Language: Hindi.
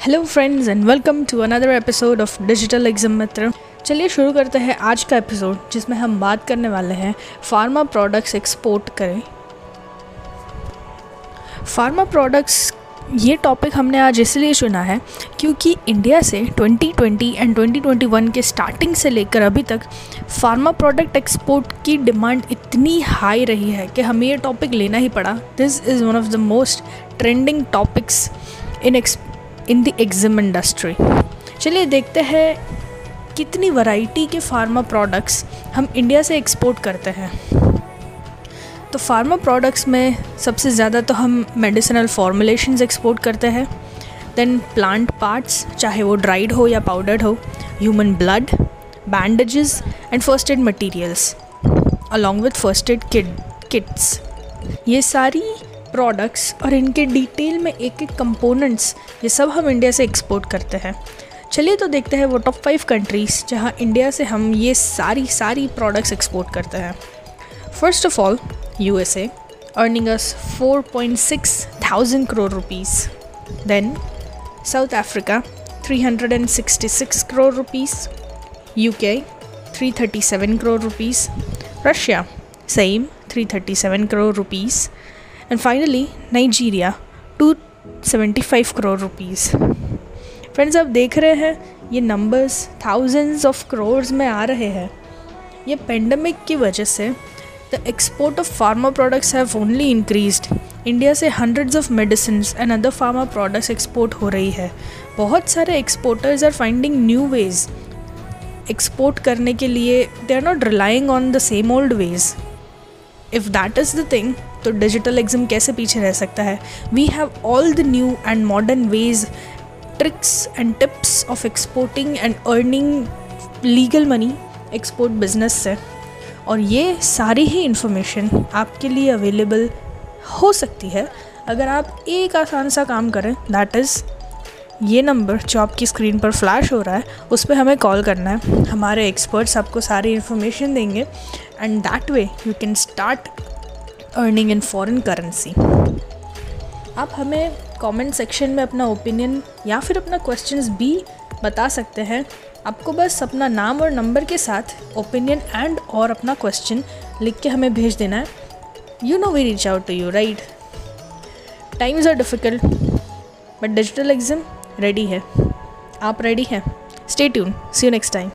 Hello friends and welcome to another episode of digital exam मित्र चलिए शुरू करते हैं आज का एपिसोड जिसमें हम बात करने वाले हैं फार्मा प्रोडक्ट्स एक्सपोर्ट करें। फार्मा प्रोडक्ट्स ये टॉपिक हमने आज इसलिए चुना है क्योंकि इंडिया से 2020 एंड 2021 के स्टार्टिंग से लेकर अभी तक फार्मा प्रोडक्ट एक्सपोर्ट की डिमांड इतनी हाई रही है कि हमें ये टॉपिक लेना ही पड़ा। This is one of the most trending topics in in the exam industry चलिए देखते हैं कितनी वैरायटी के फार्मा प्रोडक्ट्स हम इंडिया से एक्सपोर्ट करते हैं। तो फार्मा प्रोडक्ट्स में सबसे ज़्यादा तो हम मेडिसिनल फॉर्मुलेशंस एक्सपोर्ट करते हैं। देन प्लांट पार्ट्स चाहे वो ड्राइड हो या पाउडर्ड हो human blood bandages and first aid materials along with first aid kit kits ये सारी प्रोडक्ट्स और इनके डिटेल में एक एक कंपोनेंट्स ये सब हम इंडिया से एक्सपोर्ट करते हैं। चलिए तो देखते हैं वो टॉप फाइव कंट्रीज़ जहाँ इंडिया से हम ये सारी सारी प्रोडक्ट्स एक्सपोर्ट करते हैं। First of all U S A earning us four point six thousand crore rupees then South Africa three hundred and sixty six crore rupees U K three thirty seven crore rupees Russia same three thirty seven crore rupees and finally Nigeria two seventy five crore rupees friends आप देख रहे हैं, ये नंबर्स थाउजेंड्स ऑफ़ करोर्स में आ रहे हैं। ये पेंडेमिक की वजह से the export of pharma products have only increased India से hundreds of medicine and other pharma products export हो रही है। बहुत सारे exporters are finding new ways export करने के लिए। They are not relying on the same old ways if that is the thing तो डिजिटल एग्ज़ाम कैसे पीछे रह सकता है? We have all the new and modern ways tricks and tips of exporting and earning legal money export business से। और ये सारी ही इंफॉर्मेशन आपके लिए अवेलेबल हो सकती है। अगर आप एक आसान सा काम करें दैट इज़ ये नंबर जो आपकी स्क्रीन पर फ्लैश हो रहा है, उस पर हमें कॉल करना है। हमारे एक्सपर्ट्स आपको सारी इन्फॉर्मेशन देंगे। And that way you can start earning in foreign currency आप हमें कमेंट सेक्शन में अपना ओपिनियन या फिर अपना क्वेश्चंस भी बता सकते हैं। आपको बस अपना नाम और नंबर के साथ ओपिनियन एंड और अपना क्वेश्चन लिख के हमें भेज देना है। You know we reach out to you right times are difficult but digital exam ready है। आप रेडी हैं? Stay tune see you next time